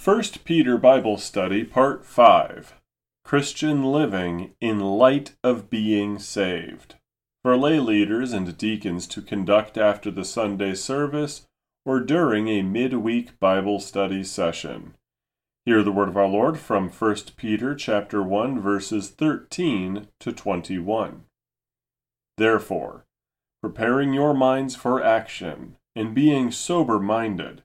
First Peter Bible Study, Part 5 Christian Living in Light of Being Saved. For lay leaders and deacons to conduct after the Sunday service or during a midweek Bible study session. Hear the word of our Lord from 1 Peter chapter 1 verses 13 to 21. Therefore, preparing your minds for action and being sober-minded,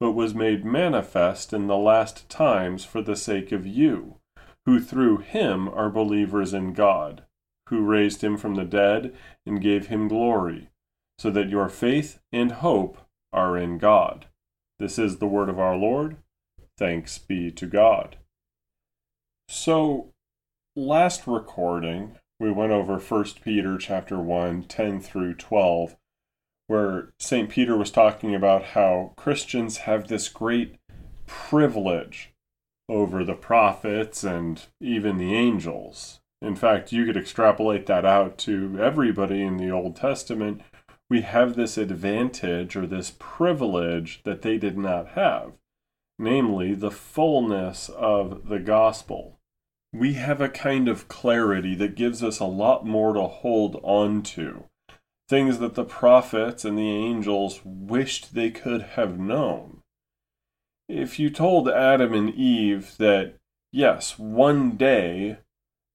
but was made manifest in the last times for the sake of you, who through him are believers in God, who raised him from the dead and gave him glory, so that your faith and hope are in God. This is the word of our Lord. Thanks be to God. So, last recording, we went over 1 Peter chapter 1, 10 through 12, where St. Peter was talking about how Christians have this great privilege over the prophets and even the angels. In fact, you could extrapolate that out to everybody in the Old Testament. We have this advantage or this privilege that they did not have, namely the fullness of the gospel we have a kind of clarity that gives us a lot more to hold on to. Things that the prophets and the angels wished they could have known. If you told Adam and Eve that, yes, one day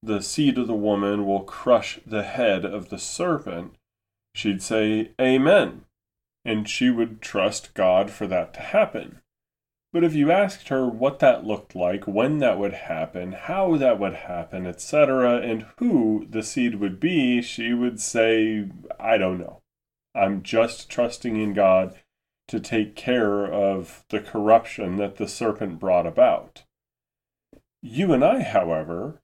the seed of the woman will crush the head of the serpent, she'd say, Amen. And she would trust God for that to happen. But if you asked her what that looked like, when that would happen, how that would happen, etc., and who the seed would be, she would say, I don't know. I'm just trusting in God to take care of the corruption that the serpent brought about. You and I, however,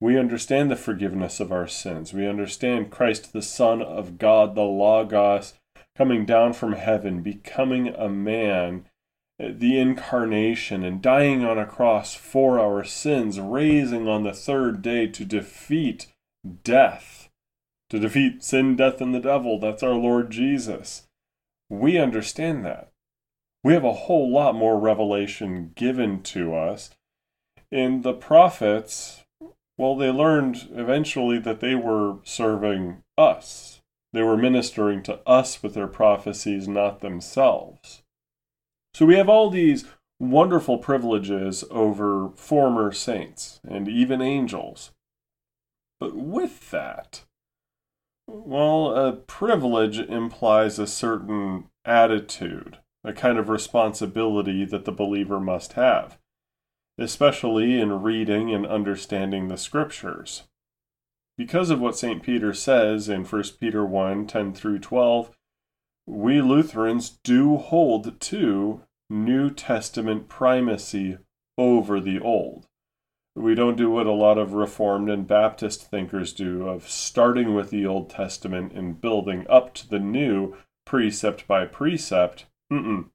we understand the forgiveness of our sins. We understand Christ, the Son of God, the Logos, coming down from heaven, becoming a man the incarnation and dying on a cross for our sins, raising on the third day to defeat death, to defeat sin, death, and the devil. That's our Lord Jesus. We understand that. We have a whole lot more revelation given to us. And the prophets, well, they learned eventually that they were serving us. They were ministering to us with their prophecies, not themselves. So we have all these wonderful privileges over former saints and even angels. But with that, well, a privilege implies a certain attitude, a kind of responsibility that the believer must have, especially in reading and understanding the scriptures. Because of what St. Peter says in 1 Peter 1 10 through 12, we Lutherans do hold to New Testament primacy over the Old. We don't do what a lot of Reformed and Baptist thinkers do of starting with the Old Testament and building up to the New precept by precept. Mm-mm.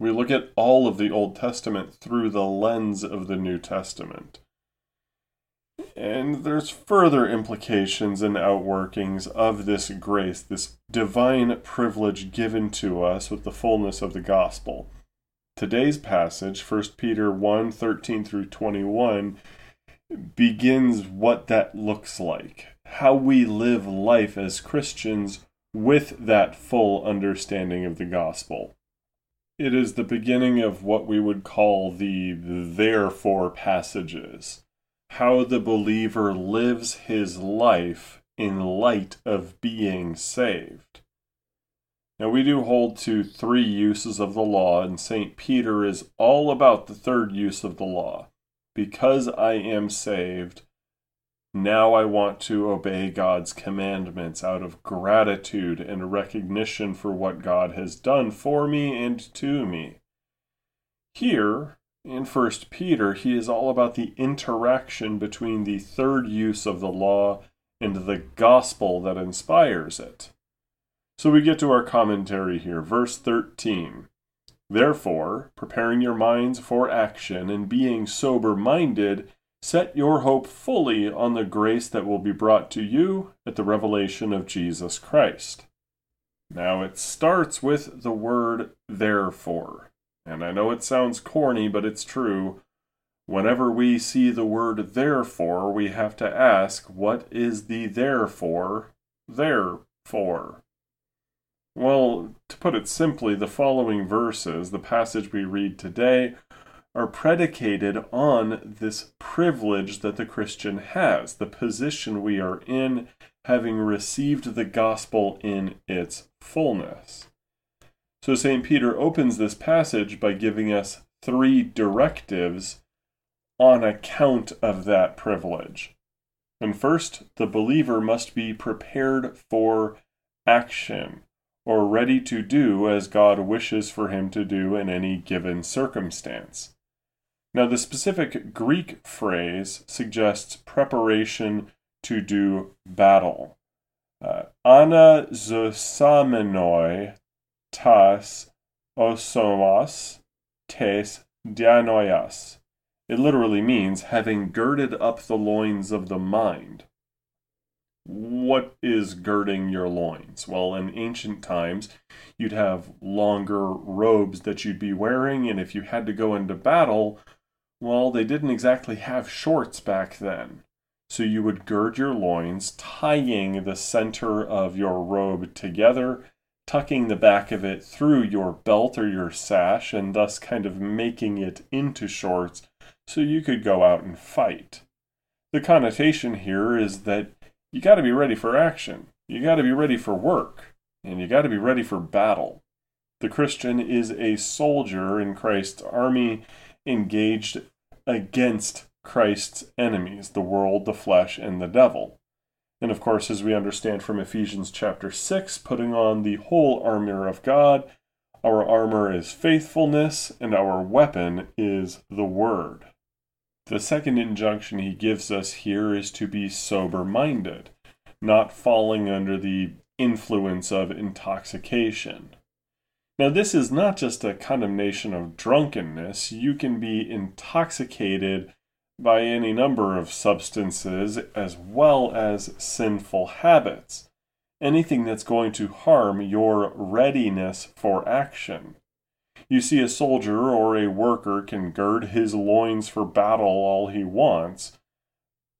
We look at all of the Old Testament through the lens of the New Testament. And there's further implications and outworkings of this grace, this divine privilege given to us with the fullness of the gospel. Today's passage, 1 Peter 1 13 through 21, begins what that looks like. How we live life as Christians with that full understanding of the gospel. It is the beginning of what we would call the therefore passages. how the believer lives his life in light of being saved. Now, we do hold to three uses of the law, and St. Peter is all about the third use of the law. Because I am saved, now I want to obey God's commandments out of gratitude and recognition for what God has done for me and to me. Here, in 1 Peter, he is all about the interaction between the third use of the law and the gospel that inspires it. So we get to our commentary here, verse 13. Therefore, preparing your minds for action and being sober minded, set your hope fully on the grace that will be brought to you at the revelation of Jesus Christ. Now it starts with the word therefore. And I know it sounds corny, but it's true. Whenever we see the word therefore, we have to ask, what is the therefore there for? Well, to put it simply, the following verses, the passage we read today, are predicated on this privilege that the Christian has, the position we are in, having received the gospel in its fullness. So St. Peter opens this passage by giving us three directives on account of that privilege. And first, the believer must be prepared for action or ready to do as God wishes for him to do in any given circumstance. Now, the specific Greek phrase suggests preparation to do battle. Uh, Ana zosamenoi tas osomos tes dianoias. It literally means having girded up the loins of the mind what is girding your loins? Well, in ancient times, you'd have longer robes that you'd be wearing, and if you had to go into battle, well, they didn't exactly have shorts back then. So you would gird your loins, tying the center of your robe together, tucking the back of it through your belt or your sash, and thus kind of making it into shorts so you could go out and fight. The connotation here is that you got to be ready for action. You got to be ready for work. And you got to be ready for battle. The Christian is a soldier in Christ's army engaged against Christ's enemies, the world, the flesh, and the devil. And of course, as we understand from Ephesians chapter 6, putting on the whole armor of God, our armor is faithfulness, and our weapon is the Word. The second injunction he gives us here is to be sober minded, not falling under the influence of intoxication. Now, this is not just a condemnation of drunkenness. You can be intoxicated by any number of substances as well as sinful habits. Anything that's going to harm your readiness for action. You see, a soldier or a worker can gird his loins for battle all he wants,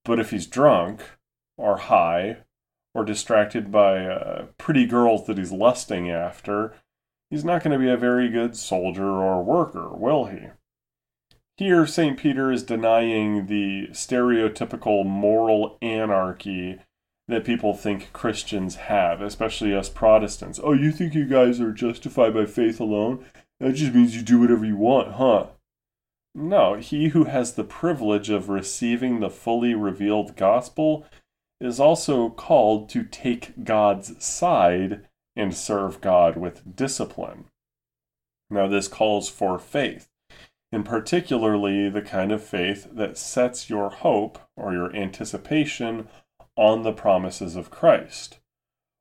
but if he's drunk, or high, or distracted by uh, pretty girls that he's lusting after, he's not going to be a very good soldier or worker, will he? Here, St. Peter is denying the stereotypical moral anarchy that people think Christians have, especially us Protestants. Oh, you think you guys are justified by faith alone? That just means you do whatever you want, huh? No, he who has the privilege of receiving the fully revealed gospel is also called to take God's side and serve God with discipline. Now, this calls for faith, and particularly the kind of faith that sets your hope or your anticipation on the promises of Christ.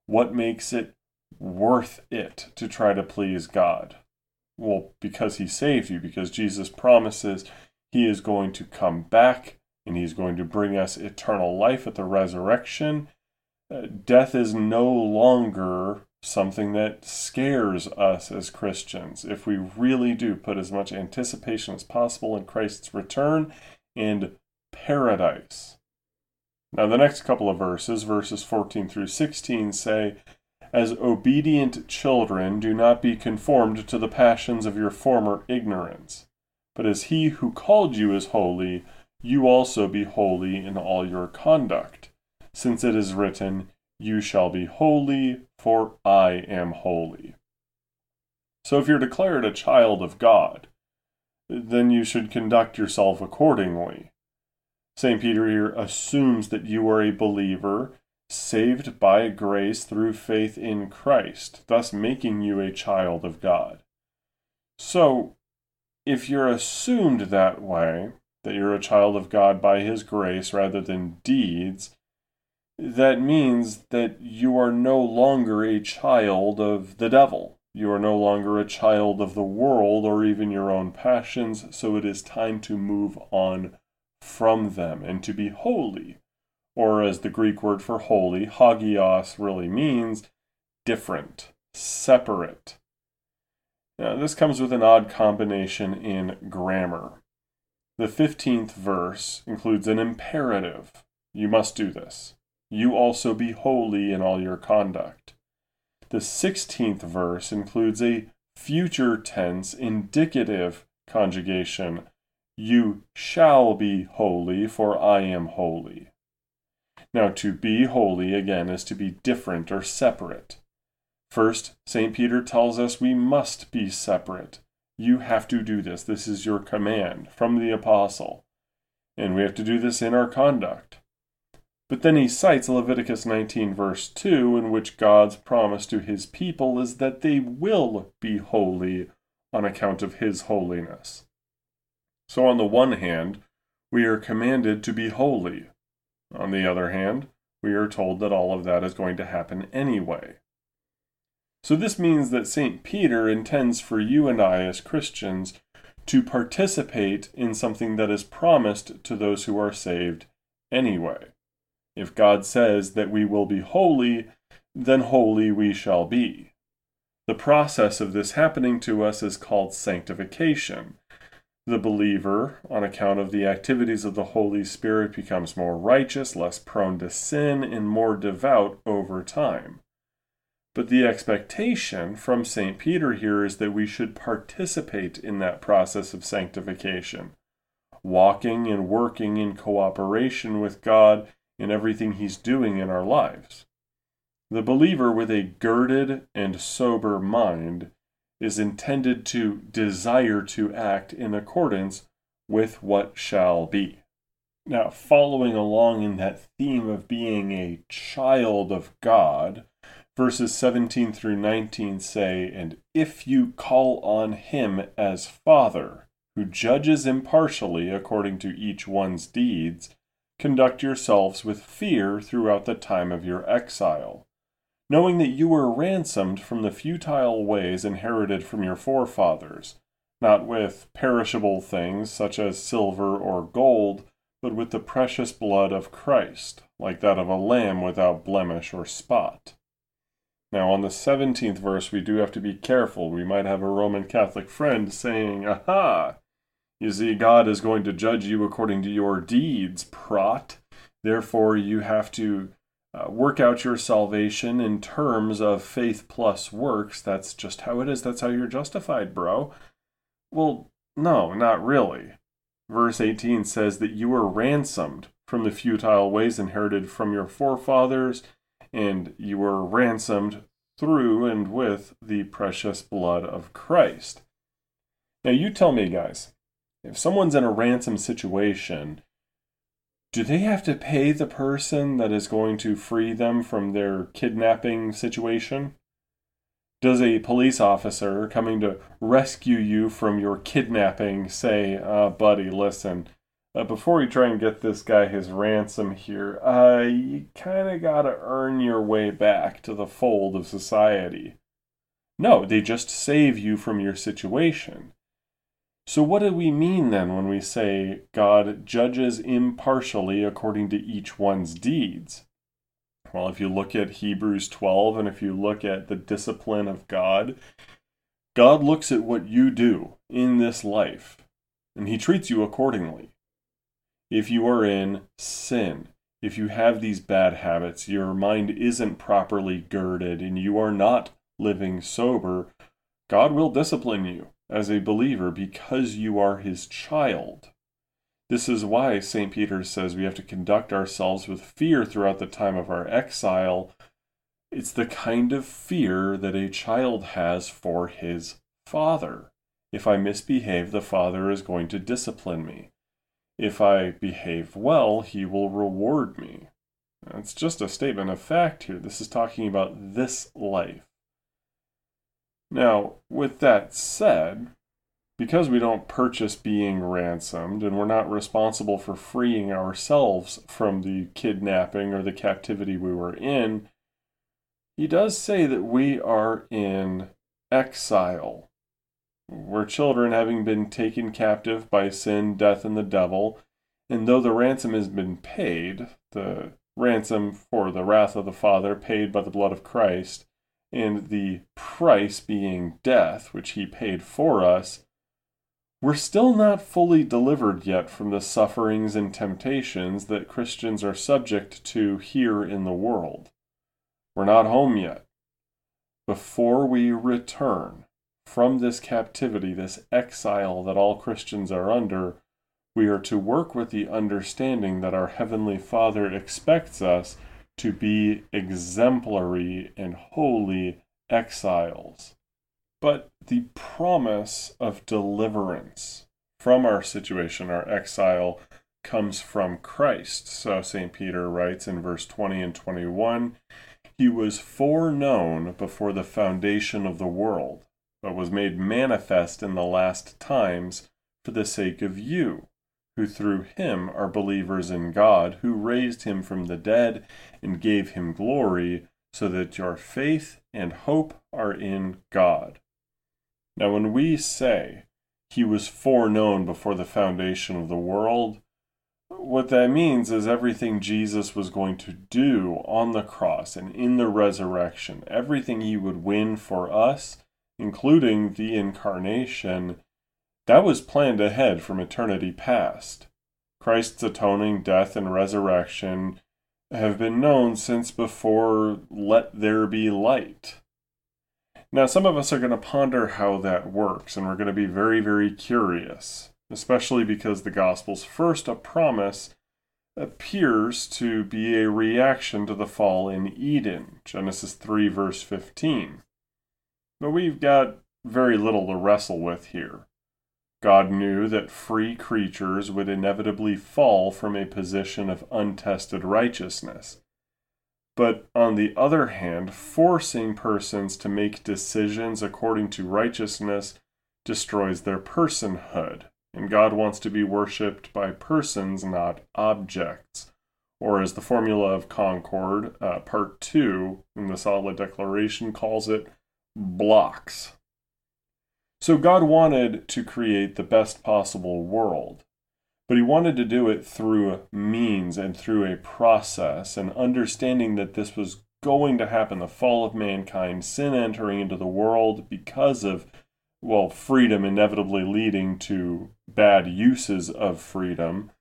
What makes it worth it to try to please God? Well, because he saved you, because Jesus promises he is going to come back and he's going to bring us eternal life at the resurrection. Uh, death is no longer something that scares us as Christians if we really do put as much anticipation as possible in Christ's return and paradise. Now, the next couple of verses, verses 14 through 16, say, as obedient children, do not be conformed to the passions of your former ignorance. But as he who called you is holy, you also be holy in all your conduct, since it is written, You shall be holy, for I am holy. So if you're declared a child of God, then you should conduct yourself accordingly. St. Peter here assumes that you are a believer saved by grace through faith in Christ, thus making you a child of God. So, if you're assumed that way, that you're a child of God by His grace rather than deeds, that means that you are no longer a child of the devil. You are no longer a child of the world or even your own passions, so it is time to move on from them and to be holy. Or, as the Greek word for holy, hagios, really means different, separate. Now, this comes with an odd combination in grammar. The 15th verse includes an imperative. You must do this. You also be holy in all your conduct. The 16th verse includes a future tense indicative conjugation. You shall be holy, for I am holy. Now, to be holy, again, is to be different or separate. First, St. Peter tells us we must be separate. You have to do this. This is your command from the apostle. And we have to do this in our conduct. But then he cites Leviticus 19, verse 2, in which God's promise to his people is that they will be holy on account of his holiness. So, on the one hand, we are commanded to be holy. On the other hand, we are told that all of that is going to happen anyway. So, this means that St. Peter intends for you and I as Christians to participate in something that is promised to those who are saved anyway. If God says that we will be holy, then holy we shall be. The process of this happening to us is called sanctification. The believer, on account of the activities of the Holy Spirit, becomes more righteous, less prone to sin, and more devout over time. But the expectation from St. Peter here is that we should participate in that process of sanctification, walking and working in cooperation with God in everything he's doing in our lives. The believer with a girded and sober mind is intended to desire to act in accordance with what shall be. Now, following along in that theme of being a child of God, verses 17 through 19 say, And if you call on him as Father, who judges impartially according to each one's deeds, conduct yourselves with fear throughout the time of your exile, knowing that you were ransomed from the futile ways inherited from your forefathers, not with perishable things such as silver or gold, but with the precious blood of Christ, like that of a lamb without blemish or spot. Now, on the 17th verse, we do have to be careful. We might have a Roman Catholic friend saying, Aha! You see, God is going to judge you according to your deeds, prot. Therefore, you have to uh, work out your salvation in terms of faith plus works. That's just how it is. That's how you're justified, bro. Well, no, not really. Verse 18 says that you were ransomed from the futile ways inherited from your forefathers, and you were ransomed through and with the precious blood of Christ. Now, you tell me, guys, if someone's in a ransom situation, do they have to pay the person that is going to free them from their kidnapping situation? Does a police officer coming to rescue you from your kidnapping say, uh, buddy, listen, uh, before you try and get this guy his ransom here, uh, you kind of got to earn your way back to the fold of society? No, they just save you from your situation. So, what do we mean then when we say God judges impartially according to each one's deeds? Well, if you look at Hebrews 12 and if you look at the discipline of God, God looks at what you do in this life and he treats you accordingly. If you are in sin, if you have these bad habits, your mind isn't properly girded, and you are not living sober, God will discipline you as a believer because you are his child. This is why St. Peter says we have to conduct ourselves with fear throughout the time of our exile. It's the kind of fear that a child has for his father. If I misbehave, the father is going to discipline me. If I behave well, he will reward me. It's just a statement of fact here. This is talking about this life. Now, with that said, because we don't purchase being ransomed and we're not responsible for freeing ourselves from the kidnapping or the captivity we were in, he does say that we are in exile. We're children having been taken captive by sin, death, and the devil, and though the ransom has been paid, the ransom for the wrath of the Father paid by the blood of Christ, and the price being death, which he paid for us, we're still not fully delivered yet from the sufferings and temptations that Christians are subject to here in the world. We're not home yet. Before we return from this captivity, this exile that all Christians are under, we are to work with the understanding that our Heavenly Father expects us to be exemplary and holy exiles. But the promise of deliverance from our situation, our exile, comes from Christ. So St. Peter writes in verse 20 and 21 He was foreknown before the foundation of the world, but was made manifest in the last times for the sake of you, who through him are believers in God, who raised him from the dead and gave him glory, so that your faith and hope are in God. Now, when we say he was foreknown before the foundation of the world, what that means is everything Jesus was going to do on the cross and in the resurrection, everything he would win for us, including the incarnation, that was planned ahead from eternity past. Christ's atoning death and resurrection have been known since before let there be light. Now, some of us are going to ponder how that works, and we're going to be very, very curious, especially because the gospel's first a promise appears to be a reaction to the fall in Eden, Genesis 3, verse 15. But we've got very little to wrestle with here. God knew that free creatures would inevitably fall from a position of untested righteousness. But on the other hand, forcing persons to make decisions according to righteousness destroys their personhood. And God wants to be worshipped by persons, not objects. Or as the Formula of Concord, uh, Part 2 in the Solid Declaration calls it, blocks. So God wanted to create the best possible world. But he wanted to do it through means and through a process, and understanding that this was going to happen the fall of mankind, sin entering into the world because of, well, freedom inevitably leading to bad uses of freedom.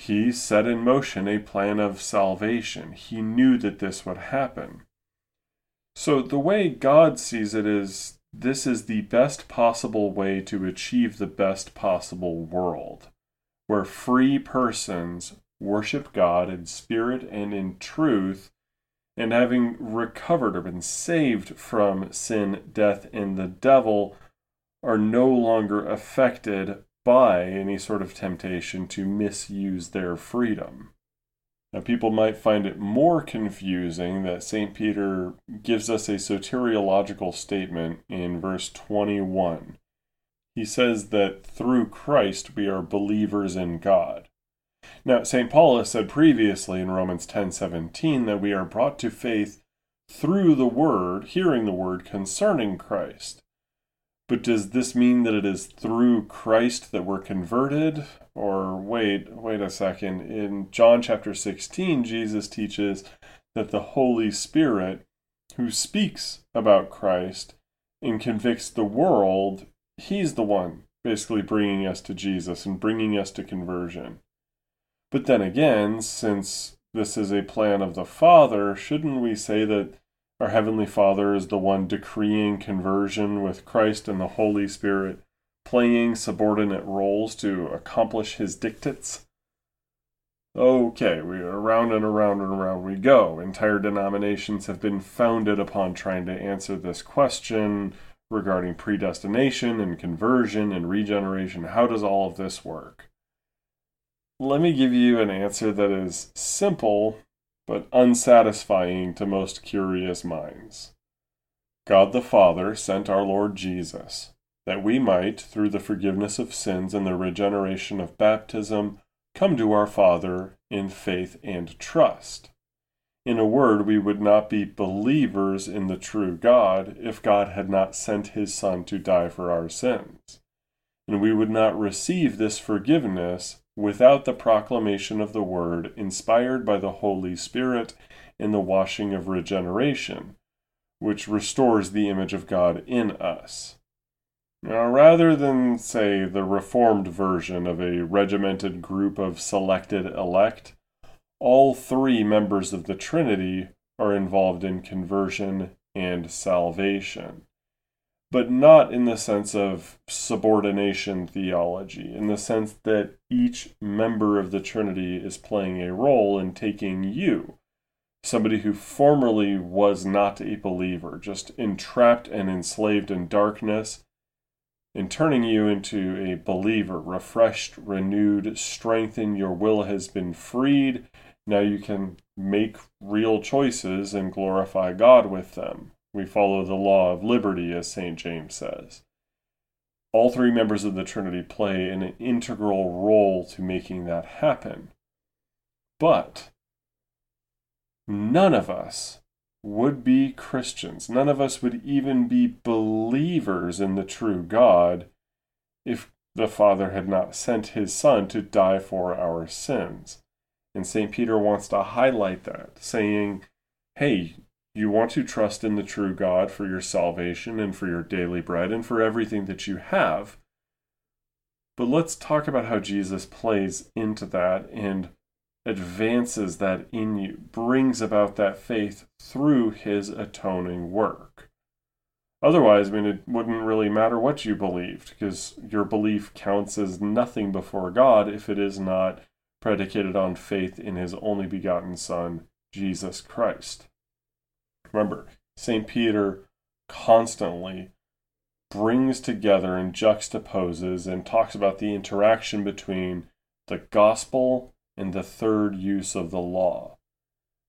He set in motion a plan of salvation. He knew that this would happen. So, the way God sees it is this is the best possible way to achieve the best possible world where free persons worship God in spirit and in truth, and having recovered or been saved from sin, death, and the devil, are no longer affected by any sort of temptation to misuse their freedom. Now, people might find it more confusing that St. Peter gives us a soteriological statement in verse 21 he says that through Christ we are believers in God. Now, St. Paul has said previously in Romans 10:17 that we are brought to faith through the word, hearing the word concerning Christ. But does this mean that it is through Christ that we're converted? Or wait, wait a second. In John chapter 16, Jesus teaches that the Holy Spirit, who speaks about Christ and convicts the world, he's the one basically bringing us to Jesus and bringing us to conversion. But then again, since this is a plan of the Father, shouldn't we say that our Heavenly Father is the one decreeing conversion with Christ and the Holy Spirit playing subordinate roles to accomplish his dictates? Okay, we are around and around and around we go. Entire denominations have been founded upon trying to answer this question regarding predestination and conversion and regeneration. How does all of this work? Let me give you an answer that is simple but unsatisfying to most curious minds. God the Father sent our Lord Jesus, that we might, through the forgiveness of sins and the regeneration of baptism, come to our Father in faith and trust. In a word, we would not be believers in the true God if God had not sent his Son to die for our sins. And we would not receive this forgiveness without the proclamation of the Word inspired by the Holy Spirit in the washing of regeneration, which restores the image of God in us. Now, rather than, say, the Reformed version of a regimented group of selected elect, all three members of the Trinity are involved in conversion and salvation. But not in the sense of subordination theology, in the sense that each member of the Trinity is playing a role in taking you, somebody who formerly was not a believer, just entrapped and enslaved in darkness, in turning you into a believer, refreshed, renewed, strengthened, your will has been freed. Now you can make real choices and glorify God with them. We follow the law of liberty, as St. James says. All three members of the Trinity play an integral role to making that happen. But none of us would be Christians. None of us would even be believers in the true God if the Father had not sent his Son to die for our sins. And St. Peter wants to highlight that, saying, hey, you want to trust in the true God for your salvation and for your daily bread and for everything that you have. But let's talk about how Jesus plays into that and advances that in you, brings about that faith through his atoning work. Otherwise, I mean, it wouldn't really matter what you believed, because your belief counts as nothing before God if it is not predicated on faith in his only begotten Son, Jesus Christ. Remember, St. Peter constantly brings together and juxtaposes and talks about the interaction between the gospel and the third use of the law.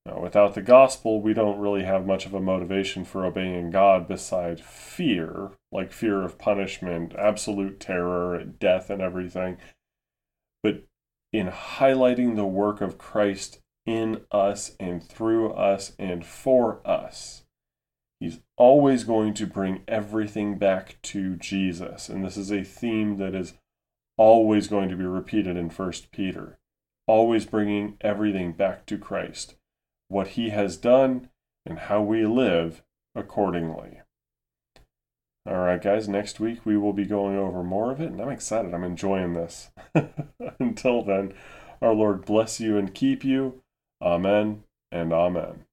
Now, without the gospel, we don't really have much of a motivation for obeying God beside fear, like fear of punishment, absolute terror, death, and everything. But in highlighting the work of Christ in us and through us and for us, He's always going to bring everything back to Jesus. And this is a theme that is always going to be repeated in 1 Peter always bringing everything back to Christ, what He has done, and how we live accordingly. All right, guys, next week we will be going over more of it, and I'm excited. I'm enjoying this. Until then, our Lord bless you and keep you. Amen and amen.